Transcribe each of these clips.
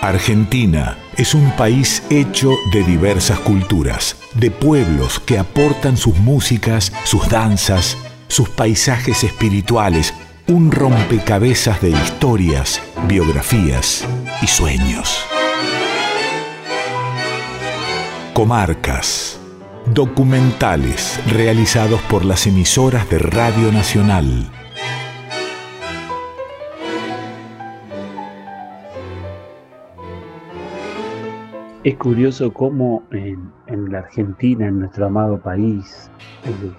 Argentina es un país hecho de diversas culturas, de pueblos que aportan sus músicas, sus danzas, sus paisajes espirituales, un rompecabezas de historias, biografías y sueños. Comarcas. Documentales realizados por las emisoras de Radio Nacional Es curioso cómo en, la Argentina, en nuestro amado país, eh,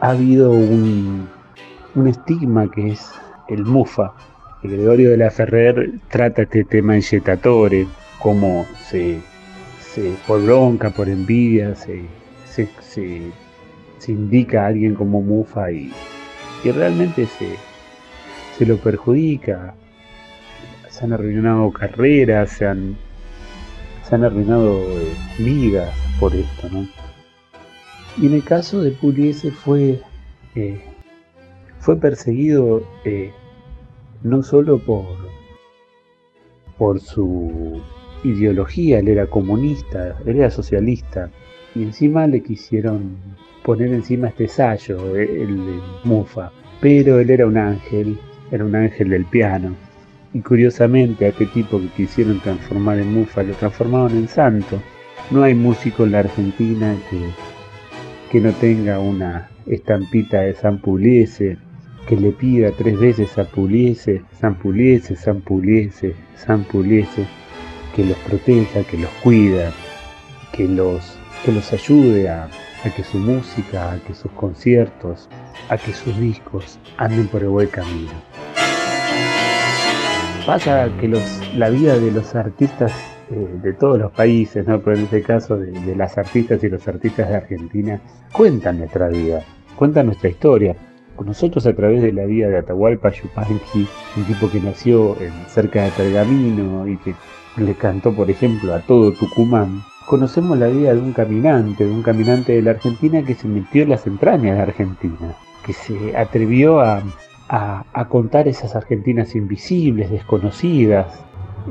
ha habido un, estigma que es el mufa. Gregorio de la Ferrer trata este tema en Yetatore, cómo se, por bronca, por envidia, se, se, indica a alguien como mufa y, realmente se, se lo perjudica. Se han arruinado carreras, se han han arruinado eh, vidas por esto, ¿no? Y en el caso de Pugliese fue, eh, fue perseguido eh, no solo por, por su ideología, él era comunista, él era socialista, y encima le quisieron poner encima este sallo, el de Mufa, pero él era un ángel, era un ángel del piano, y curiosamente a este tipo que quisieron transformar en mufa lo transformaron en santo. No hay músico en la Argentina que, que no tenga una estampita de San Puliese, que le pida tres veces a Puliese, San Puliese, San Puliese, San Puliese, que los proteja, que los cuida, que los, que los ayude a, a que su música, a que sus conciertos, a que sus discos anden por el buen camino. Pasa que los, la vida de los artistas eh, de todos los países, ¿no? pero en este caso de, las artistas y los artistas de Argentina, cuentan nuestra vida, cuentan nuestra historia. Nosotros a través de la vida de Atahualpa Yupanqui, un tipo que nació en, cerca de Pergamino y que le cantó, por ejemplo, a todo Tucumán, conocemos la vida de un caminante, de un caminante de la Argentina que se metió en las entrañas de Argentina, que se atrevió a, a, contar esas Argentinas invisibles, desconocidas,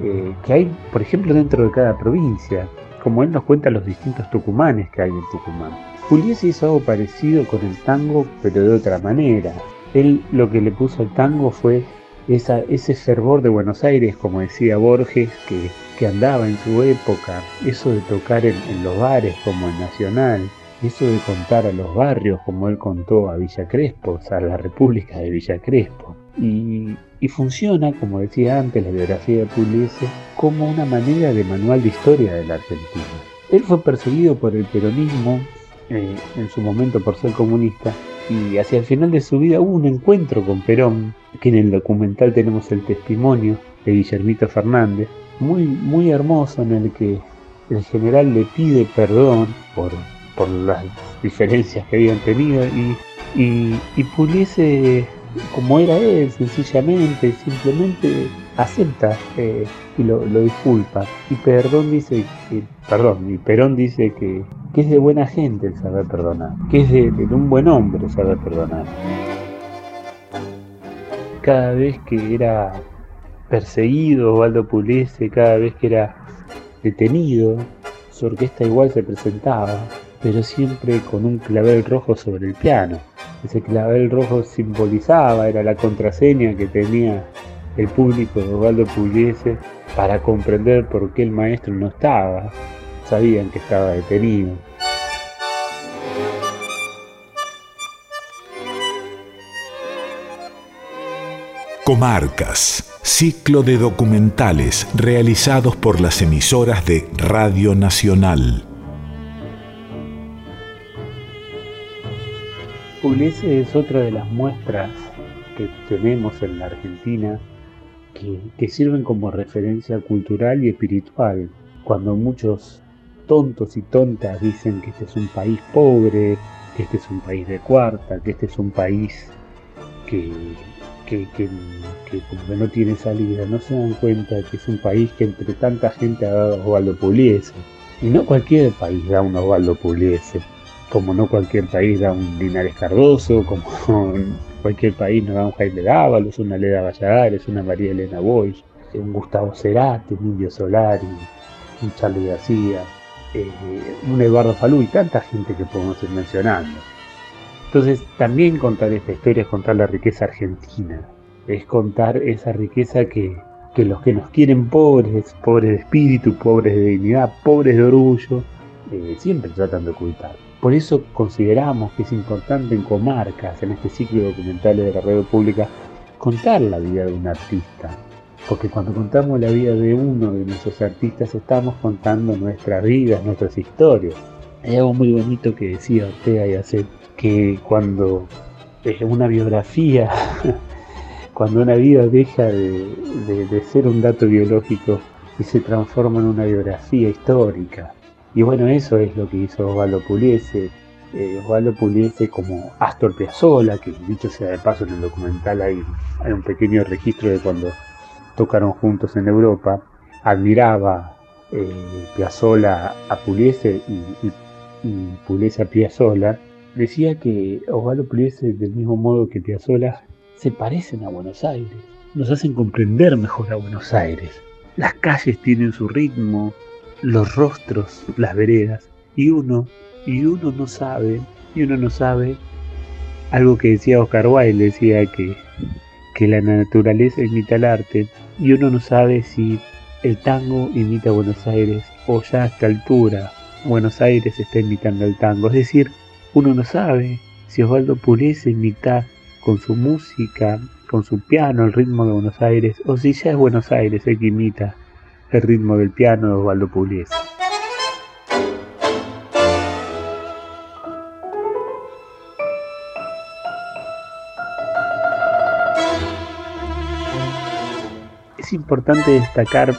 eh, que hay, por ejemplo, dentro de cada provincia, como él nos cuenta los distintos tucumanes que hay en Tucumán. Pugliese hizo algo parecido con el tango, pero de otra manera. Él lo que le puso al tango fue esa, ese fervor de Buenos Aires, como decía Borges, que, que andaba en su época, eso de tocar en, en los bares como el Nacional, eso de contar a los barrios como él contó a Villa Crespo, o sea, a la República de Villa Crespo. Y, funciona, como decía antes, la biografía de Pugliese como una manera de manual de historia de la Argentina. Él fue perseguido por el peronismo, eh, en su momento por ser comunista, y hacia el final de su vida hubo un encuentro con Perón, que en el documental tenemos el testimonio de Guillermito Fernández, muy, muy hermoso en el que el general le pide perdón por, por las diferencias que habían tenido y, y, Puliese, como era él, sencillamente, simplemente acepta eh, y lo, disculpa. Y Perdón dice que, perdón, y Perón dice que, que es de buena gente el saber perdonar, que es de, un buen hombre saber perdonar. Cada vez que era perseguido Osvaldo Puliese, cada vez que era detenido, su orquesta igual se presentaba, pero siempre con un clavel rojo sobre el piano. Ese clavel rojo simbolizaba, era la contraseña que tenía el público de Osvaldo Pugliese para comprender por qué el maestro no estaba. Sabían que estaba detenido. Comarcas, ciclo de documentales realizados por las emisoras de Radio Nacional. Pugliese es otra de las muestras que tenemos en la Argentina que, sirven como referencia cultural y espiritual. Cuando muchos tontos y tontas dicen que este es un país pobre, que este es un país de cuarta, que este es un país que, no tiene salida, no se dan cuenta que es un país que entre tanta gente ha dado Osvaldo Pugliese. Y no cualquier país da un Osvaldo Pugliese como no cualquier país da un Linares Cardoso, como cualquier país no da un Jaime Dávalos, una Leda Valladares, una María Elena Bosch. un Gustavo Cerati, un Indio Solari, un Charlie García, eh, un Eduardo Falú y tanta gente que podemos ir mencionando. Entonces, también contar esta historia es contar la riqueza argentina, es contar esa riqueza que, que los que nos quieren pobres, pobres de espíritu, pobres de dignidad, pobres de orgullo, eh, siempre tratan de ocultar. Por eso consideramos que es importante en comarcas, en este ciclo documental de la radio pública, contar la vida de un artista. Porque cuando contamos la vida de uno de nuestros artistas, estamos contando nuestras vidas, nuestras historias. Hay algo muy bonito que decía Ortega y hace que cuando una biografía cuando una vida deja de, ser un dato biológico y se transforma en una biografía histórica. Y bueno, eso es lo que hizo Osvaldo Puliese. Eh, Osvaldo Puliese como Astor Piazzolla, que dicho sea de paso en el documental hay, un pequeño registro de cuando tocaron juntos en Europa, admiraba eh, Piazzolla a Puliese y, y, Puliese a Piazzolla, decía que Osvaldo Puliese, del mismo modo que Piazzolla, se parecen a Buenos Aires, nos hacen comprender mejor a Buenos Aires. Las calles tienen su ritmo, los rostros, las veredas, y uno, y uno no sabe, y uno no sabe algo que decía Oscar Wilde, decía que, que la naturaleza imita el arte, y uno no sabe si el tango imita a Buenos Aires o ya a esta altura Buenos Aires está imitando al tango. Es decir, uno no sabe si Osvaldo Pureza imita con su música, con su piano, el ritmo de Buenos Aires, o si ya es Buenos Aires el que imita el ritmo del piano de Osvaldo Pugliese. Es importante destacar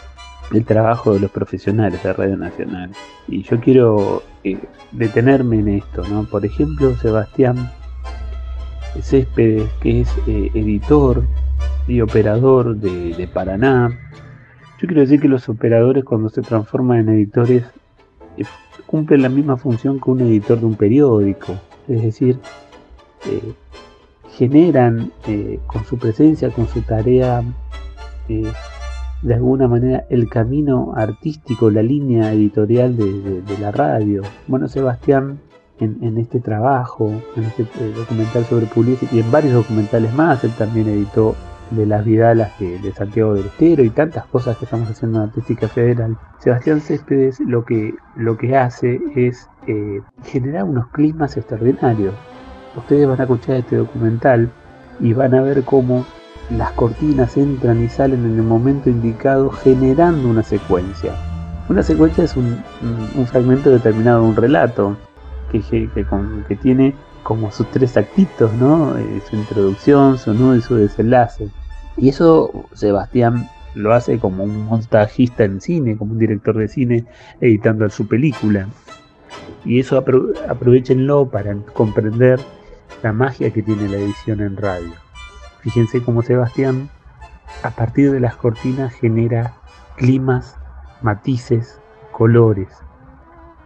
el trabajo de los profesionales de Radio Nacional. Y yo quiero eh, detenerme en esto, ¿no? Por ejemplo, Sebastián Céspedes, que es eh, editor y operador de, Paraná. Yo quiero decir que los operadores cuando se transforman en editores eh, cumplen la misma función que un editor de un periódico. Es decir, eh, generan con su presencia, con su tarea, de alguna manera el camino artístico, la línea editorial de, la radio. Bueno, Sebastián en, este trabajo, en este eh, documental sobre Pugliese y en varios documentales más. Él también editó de las Vidalas de, Santiago del Estero y tantas cosas que estamos haciendo en Artística Federal. Sebastián Céspedes lo que, lo que hace es eh, generar unos climas extraordinarios. Ustedes van a escuchar este documental y van a ver cómo las cortinas entran y salen en el momento indicado generando una secuencia. Una secuencia es un, un fragmento determinado de un relato que, tiene como sus tres actitos, ¿no? Eh, su introducción, su nudo y su desenlace. Y eso Sebastián lo hace como un montajista en cine, como un director de cine editando su película. Y eso aprovechenlo para comprender la magia que tiene la edición en radio. Fíjense cómo Sebastián, a partir de las cortinas, genera climas, matices, colores.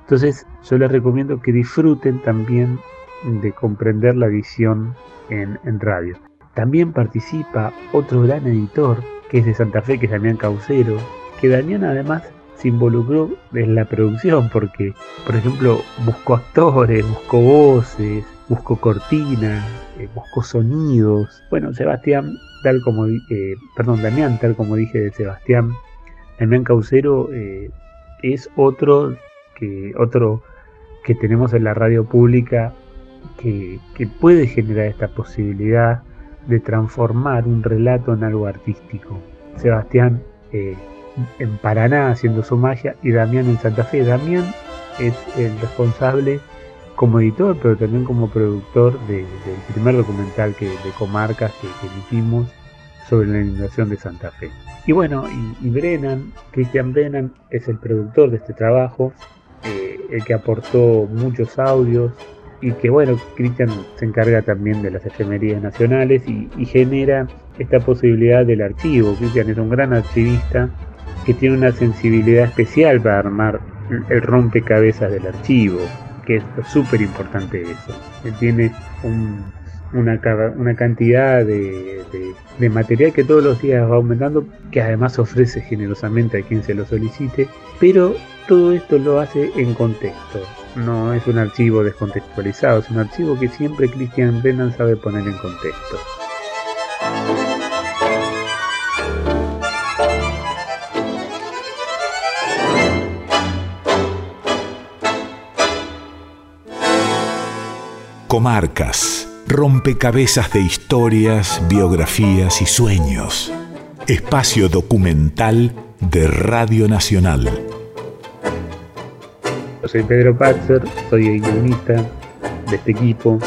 Entonces yo les recomiendo que disfruten también de comprender la visión en, radio. También participa otro gran editor que es de Santa Fe, que es Damián Caucero, que Damián además se involucró en la producción porque, por ejemplo, buscó actores, buscó voces, buscó cortinas, eh, buscó sonidos. Bueno, Sebastián, tal como, eh, perdón, Damián, tal como dije de Sebastián, Damián Caucero eh, es otro que otro que tenemos en la radio pública que, puede generar esta posibilidad de transformar un relato en algo artístico. Sebastián eh, en Paraná haciendo su magia y Damián en Santa Fe. Damián es el responsable como editor, pero también como productor del primer documental que, de comarcas que, emitimos sobre la inundación de Santa Fe. Y bueno, y, y Brennan, Christian Brennan, es el productor de este trabajo el que aportó muchos audios y que bueno, Cristian se encarga también de las efemerías nacionales y, genera esta posibilidad del archivo. Cristian es un gran archivista que tiene una sensibilidad especial para armar el rompecabezas del archivo, que es súper importante eso. Él tiene una, cantidad de, material que todos los días va aumentando, que además ofrece generosamente a quien se lo solicite, pero todo esto lo hace en contexto. No es un archivo descontextualizado, es un archivo que siempre Christian Brennan sabe poner en contexto. Comarcas, rompecabezas de historias, biografías y sueños. Espacio documental de Radio Nacional. Soy Pedro Patzer, soy el guionista de este equipo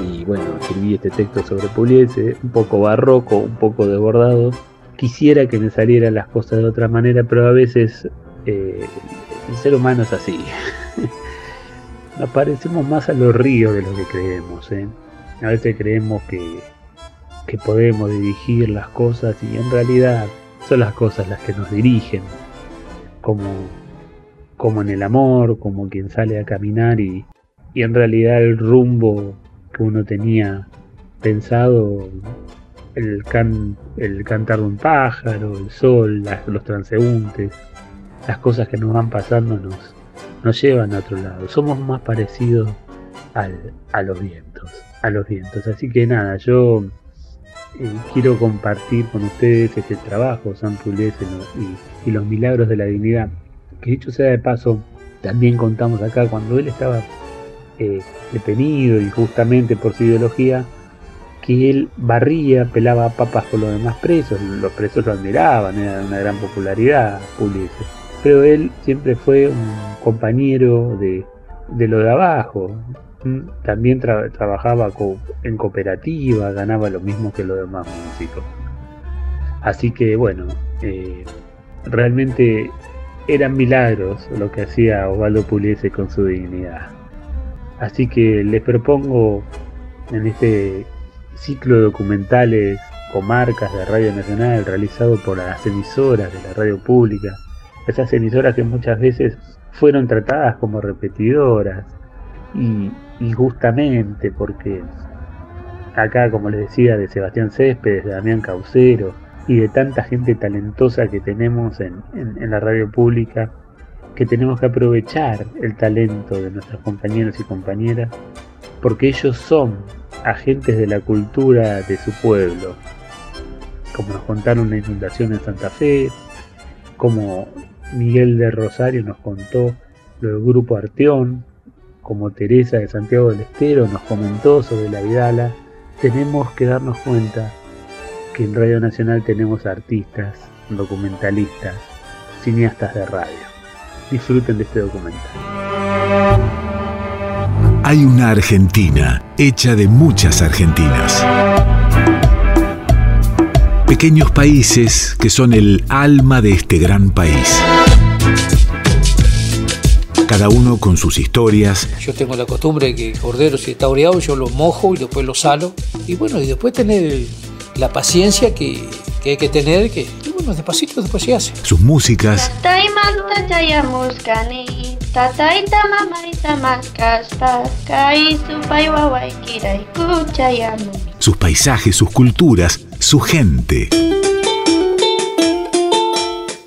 y bueno, escribí este texto sobre Puliese, un poco barroco, un poco desbordado. Quisiera que me salieran las cosas de otra manera, pero a veces eh, el ser humano es así. nos parecemos más a los ríos de lo que creemos. ¿eh? A veces creemos que, que podemos dirigir las cosas y en realidad son las cosas las que nos dirigen, como, como en el amor, como quien sale a caminar y, y en realidad el rumbo que uno tenía pensado, el, can, el cantar de un pájaro, el sol, los transeúntes, las cosas que nos van pasando nos, nos llevan a otro lado. Somos más parecidos a los vientos, a los vientos. Así que nada, yo eh, quiero compartir con ustedes este trabajo, San Pugliese y, los milagros de la dignidad. Que dicho sea de paso, también contamos acá cuando él estaba eh, detenido y justamente por su ideología, que él barría, pelaba papas con los demás presos, los presos lo admiraban, era una gran popularidad Pugliese pero él siempre fue un compañero de, lo de abajo. Mm, también trabajaba en cooperativa, ganaba lo mismo que los demás músicos. Así que bueno, eh, realmente eran milagros lo que hacía Osvaldo Puliese con su dignidad. Así que les propongo en este ciclo de documentales comarcas de Radio Nacional realizado por las emisoras de la radio pública, esas emisoras que muchas veces fueron tratadas como repetidoras y, justamente porque acá, como les decía, de Sebastián Céspedes, de Damián Caucero y de tanta gente talentosa que tenemos en, en la radio pública, que tenemos que aprovechar el talento de nuestros compañeros y compañeras, porque ellos son agentes de la cultura de su pueblo, como nos contaron la inundación en Santa Fe, como Miguel de Rosario nos contó lo del grupo Arteón, como Teresa de Santiago del Estero nos comentó sobre la Vidala, tenemos que darnos cuenta que en Radio Nacional tenemos artistas, documentalistas, cineastas de radio. Disfruten de este documental. Hay una Argentina hecha de muchas Argentinas. Pequeños países que son el alma de este gran país cada uno con sus historias. Yo tengo la costumbre de que el cordero si está oreado yo lo mojo y después lo salo. Y bueno, y después tener la paciencia que, hay que tener, que bueno, despacito después se hace. Sus músicas. Sus paisajes, sus culturas, su gente.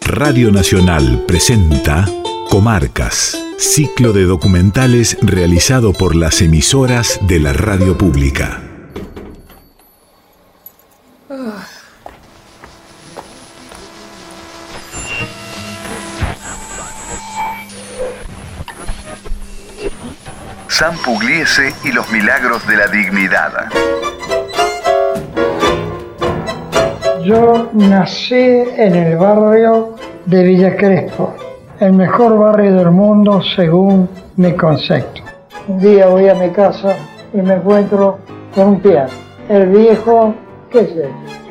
Radio Nacional presenta Comarcas ciclo de documentales realizado por las emisoras de la radio pública. San Pugliese y los milagros de la dignidad. Yo nací en el barrio de Villa Crespo el mejor barrio del mundo según mi concepto. Un día voy a mi casa y me encuentro con un piano. El viejo, ¿qué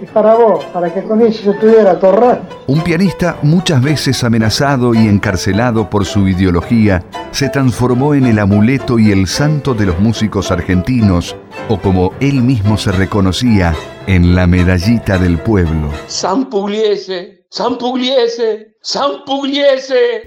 es para vos, para que con eso se pudiera torrar. Un pianista muchas veces amenazado y encarcelado por su ideología, se transformó en el amuleto y el santo de los músicos argentinos, o como él mismo se reconocía, en la medallita del pueblo. San Pugliese, San Pugliese, San Pugliese.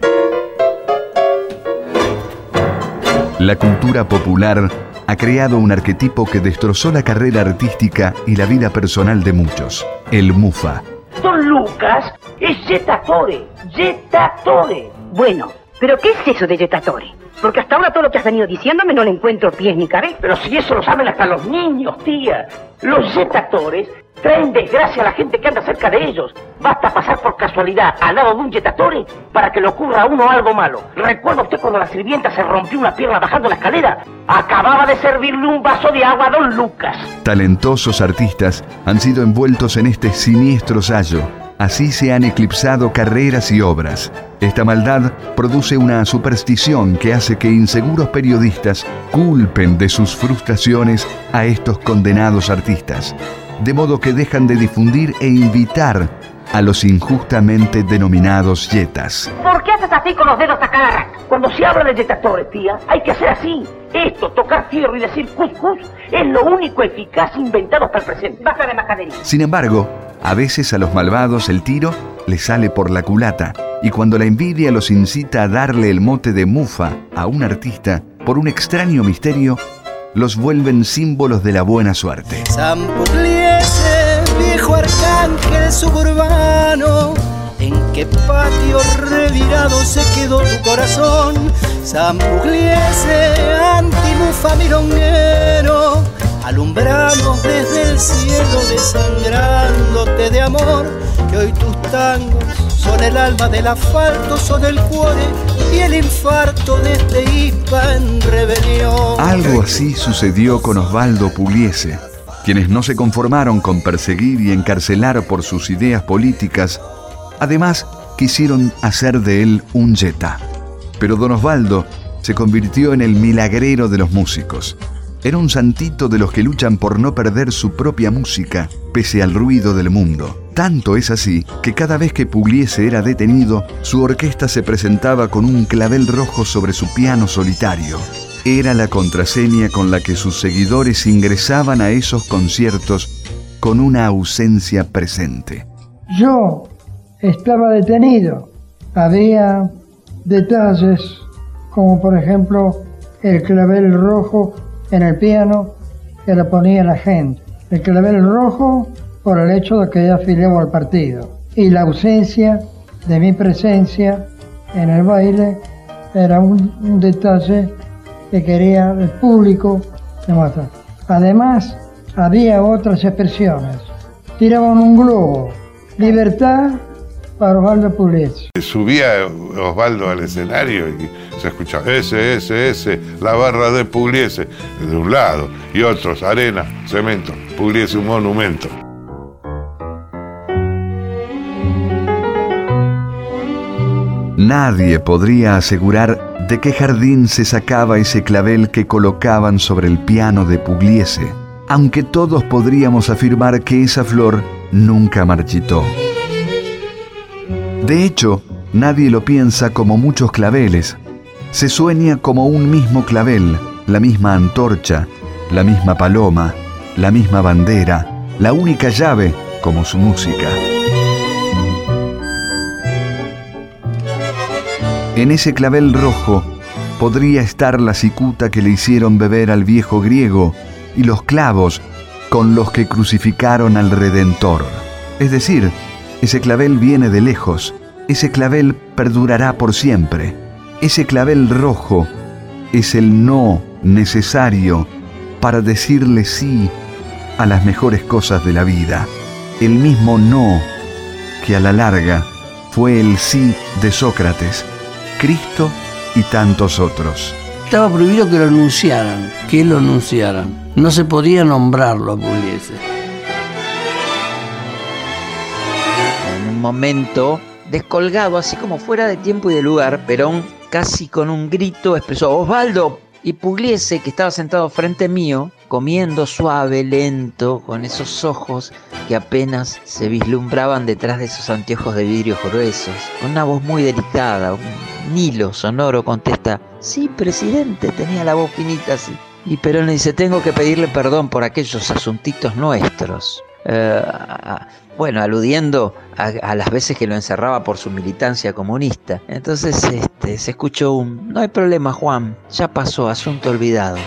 La cultura popular ha creado un arquetipo que destrozó la carrera artística y la vida personal de muchos, el Mufa. Don Lucas es Yetatore, Yetatore. Bueno, pero ¿qué es eso de Yetatore? Porque hasta ahora todo lo que has venido diciéndome no le encuentro pies ni cabeza. Pero si eso lo saben hasta los niños, tía. Los yetatores traen desgracia a la gente que anda cerca de ellos. Basta pasar por casualidad al lado de un yetatore para que le ocurra a uno algo malo. ¿Recuerda usted cuando la sirvienta se rompió una pierna bajando la escalera? Acababa de servirle un vaso de agua a don Lucas. Talentosos artistas han sido envueltos en este siniestro sallo Así se han eclipsado carreras y obras. Esta maldad produce una superstición que hace que inseguros periodistas culpen de sus frustraciones a estos condenados artistas, de modo que dejan de difundir e invitar a los injustamente denominados yetas. ¿Por qué haces así con los dedos a cada Cuando se habla de yetatores, tía, hay que hacer así. Esto, tocar fierro y decir cuscus, es lo único eficaz inventado hasta el presente. Basta de majadería. Sin embargo, a veces a los malvados el tiro les sale por la culata, y cuando la envidia los incita a darle el mote de mufa a un artista por un extraño misterio, los vuelven símbolos de la buena suerte. San Pugliese, viejo arcángel suburbano, ¿en qué patio revirado se quedó tu corazón? San Pugliese, antimufa milonguero, alumbramos desde el cielo desangrándote de amor, que hoy tus tangos son el alma del asfalto, son el cuore y el infarto de este IPA en rebelión. Algo así sucedió con Osvaldo Pugliese, quienes no se conformaron con perseguir y encarcelar por sus ideas políticas, además quisieron hacer de él un yeta. Pero don Osvaldo se convirtió en el milagrero de los músicos era un santito de los que luchan por no perder su propia música, pese al ruido del mundo. Tanto es así que cada vez que Pugliese era detenido, su orquesta se presentaba con un clavel rojo sobre su piano solitario. Era la contraseña con la que sus seguidores ingresaban a esos conciertos con una ausencia presente. Yo estaba detenido. Había detalles como por ejemplo el clavel rojo en el piano que le ponía la gente. El clavel rojo por el hecho de que ella afiliaba al partido. Y la ausencia de mi presencia en el baile era un, detalle que quería el público demostrar. Además, había otras expresiones. Tiraban un globo. Libertad para Osvaldo Pugliese. Subía Osvaldo al escenario y se escuchaba ese, ese, ese, la barra de Pugliese, de un lado, y otros, arena, cemento, Pugliese un monumento. Nadie podría asegurar de qué jardín se sacaba ese clavel que colocaban sobre el piano de Pugliese, aunque todos podríamos afirmar que esa flor nunca marchitó. De hecho, nadie lo piensa como muchos claveles. Se sueña como un mismo clavel, la misma antorcha, la misma paloma, la misma bandera, la única llave como su música. En ese clavel rojo podría estar la cicuta que le hicieron beber al viejo griego y los clavos con los que crucificaron al Redentor. Es decir, ese clavel viene de lejos, ese clavel perdurará por siempre. Ese clavel rojo es el no necesario para decirle sí a las mejores cosas de la vida. El mismo no que a la larga fue el sí de Sócrates, Cristo y tantos otros. Estaba prohibido que lo anunciaran, que lo anunciaran. No se podía nombrarlo a Pugliese. Momento, descolgado, así como fuera de tiempo y de lugar, Perón casi con un grito expresó, Osvaldo, y Pugliese, que estaba sentado frente mío, comiendo suave, lento, con esos ojos que apenas se vislumbraban detrás de esos anteojos de vidrio gruesos, con una voz muy delicada, un hilo sonoro contesta, sí, presidente, tenía la voz finita así. Y Perón le dice, tengo que pedirle perdón por aquellos asuntitos nuestros. Eh, bueno, aludiendo a, las veces que lo encerraba por su militancia comunista. Entonces este, se escuchó un, no hay problema Juan, ya pasó, asunto olvidado.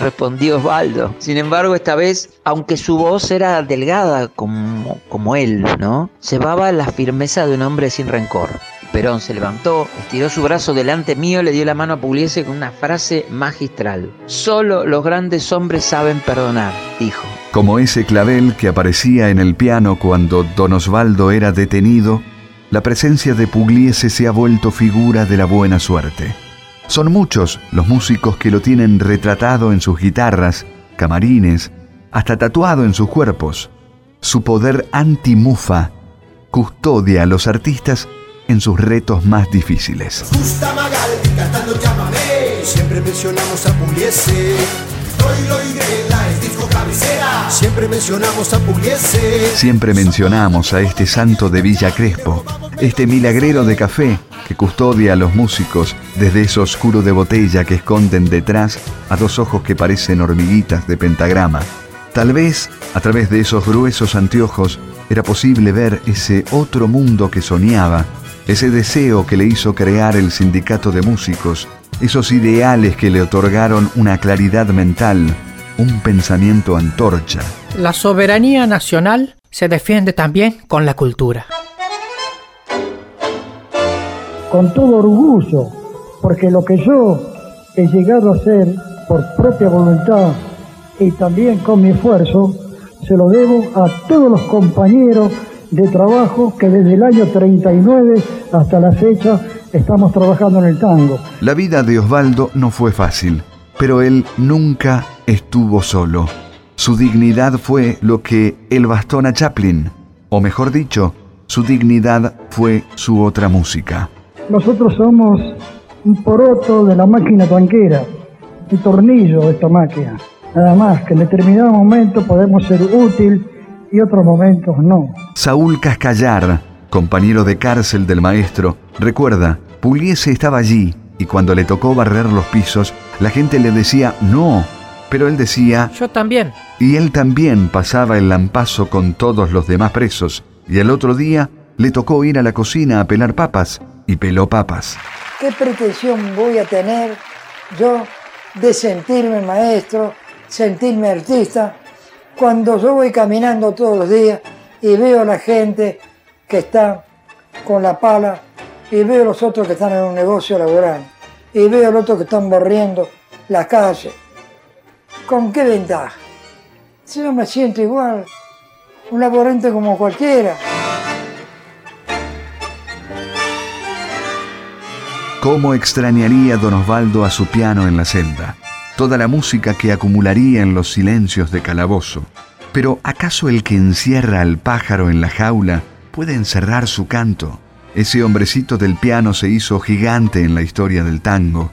respondió Osvaldo. Sin embargo, esta vez, aunque su voz era delgada como, como él, ¿no? Llevaba la firmeza de un hombre sin rencor. Perón se levantó, estiró su brazo delante mío, le dio la mano a Pugliese con una frase magistral. Solo los grandes hombres saben perdonar, dijo. Como ese clavel que aparecía en el piano cuando don Osvaldo era detenido, la presencia de Pugliese se ha vuelto figura de la buena suerte. Son muchos los músicos que lo tienen retratado en sus guitarras, camarines, hasta tatuado en sus cuerpos. Su poder anti-mufa custodia a los artistas en sus retos más difíciles. Siempre mencionamos a. Siempre mencionamos a este santo de Villa Crespo, este milagrero de café que custodia a los músicos desde ese oscuro de botella que esconden detrás a dos ojos que parecen hormiguitas de pentagrama. Tal vez, a través de esos gruesos anteojos, era posible ver ese otro mundo que soñaba, ese deseo que le hizo crear el sindicato de músicos, esos ideales que le otorgaron una claridad mental, un pensamiento antorcha. La soberanía nacional se defiende también con la cultura. Con todo orgullo, porque lo que yo he llegado a hacer por propia voluntad y también con mi esfuerzo, se lo debo a todos los compañeros de trabajo que desde el año 39 hasta la fecha estamos trabajando en el tango. La vida de Osvaldo no fue fácil, pero él nunca estuvo solo. Su dignidad fue lo que el bastón a Chaplin, o mejor dicho, su dignidad fue su otra música. Nosotros somos un poroto de la máquina tanquera, el tornillo de esta máquina. Nada más que en determinado momento podemos ser útil y otros momentos no. Saúl Cascallar, compañero de cárcel del maestro, recuerda, Pugliese estaba allí y cuando le tocó barrer los pisos, la gente le decía no, pero él decía yo también. Y él también pasaba el lampazo con todos los demás presos, y el otro día le tocó ir a la cocina a pelar papas, y peló papas. ¿Qué pretensión voy a tener yo de sentirme maestro, sentirme artista, cuando yo voy caminando todos los días y veo a la gente que está con la pala y veo a los otros que están en un negocio laboral y veo a los otros que están barriendo la calle. ¿Con qué ventaja? Si yo me siento igual, un laborante como cualquiera. ¿Cómo extrañaría don Osvaldo a su piano en la celda? Toda la música que acumularía en los silencios de calabozo. Pero ¿acaso el que encierra al pájaro en la jaula puede encerrar su canto? Ese hombrecito del piano se hizo gigante en la historia del tango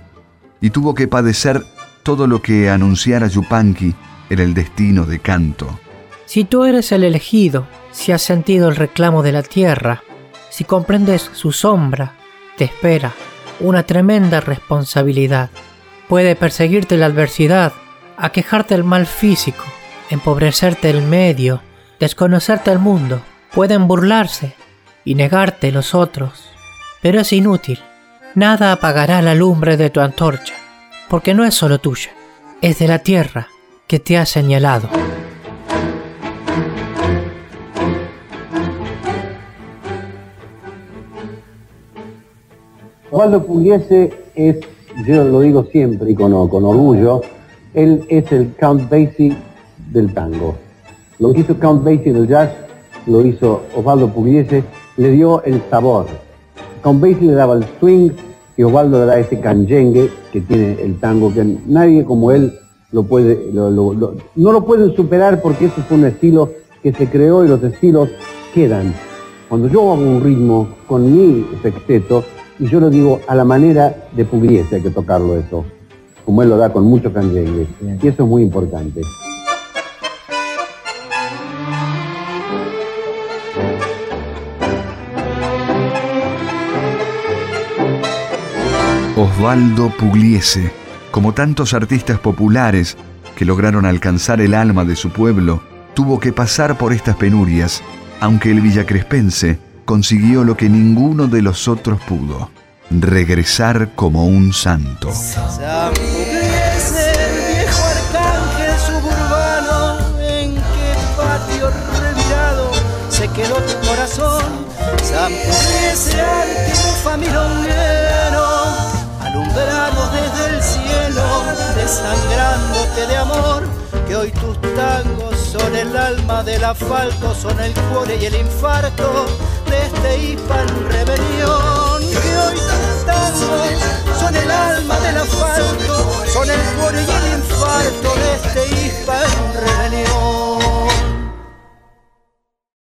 y tuvo que padecer todo lo que anunciara Yupanqui era el destino de canto. Si tú eres el elegido, si has sentido el reclamo de la tierra, si comprendes su sombra, te espera una tremenda responsabilidad. Puede perseguirte la adversidad, aquejarte el mal físico, empobrecerte el medio, desconocerte el mundo. Pueden burlarse y negarte los otros, pero es inútil. Nada apagará la lumbre de tu antorcha, porque no es solo tuya, es de la tierra que te ha señalado. Osvaldo Pugliese es, yo lo digo siempre y con, con orgullo, él es el Count Basie del tango. Lo que hizo Count Basie en el jazz, lo hizo Osvaldo Pugliese, le dio el sabor. Count Basie le daba el swing y Osvaldo le da ese canyengue que tiene el tango, que nadie como él lo puede, no lo pueden superar porque ese fue un estilo que se creó y los estilos quedan. Cuando yo hago un ritmo con mi sexteto, y yo lo digo a la manera de Pugliese hay que tocarlo eso, como él lo da con mucho canyengue. Y eso es muy importante. Osvaldo Pugliese, como tantos artistas populares que lograron alcanzar el alma de su pueblo, tuvo que pasar por estas penurias, aunque el villacrespense consiguió lo que ninguno de los otros pudo, regresar como un santo. San Pugliese, el viejo arcángel suburbano, en qué patio revirado se quedó tu corazón. San Pugliese, temprano desde el cielo, desangrándote de amor, que hoy tus tangos son el alma del asfalto, son el cuore y el infarto de este hispano rebelión, que hoy tus tangos son el alma del asfalto, son el cuore y el infarto de este hispano rebelión.